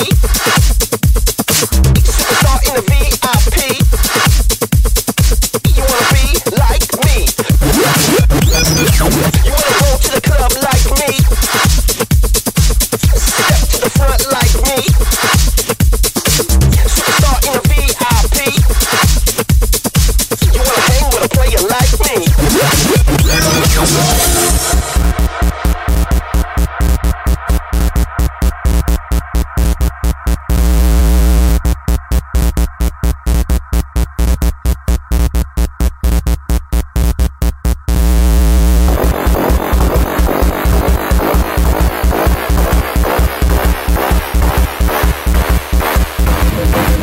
late.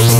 Thank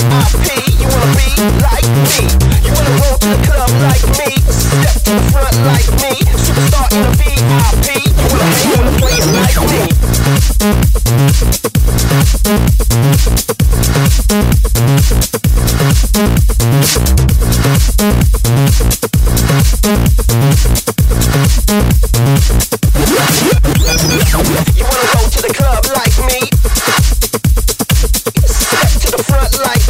You wanna roll to the club like me, step to the front like me, superstar in the VIP. You wanna like me. You wanna to the club like me? Step to the front like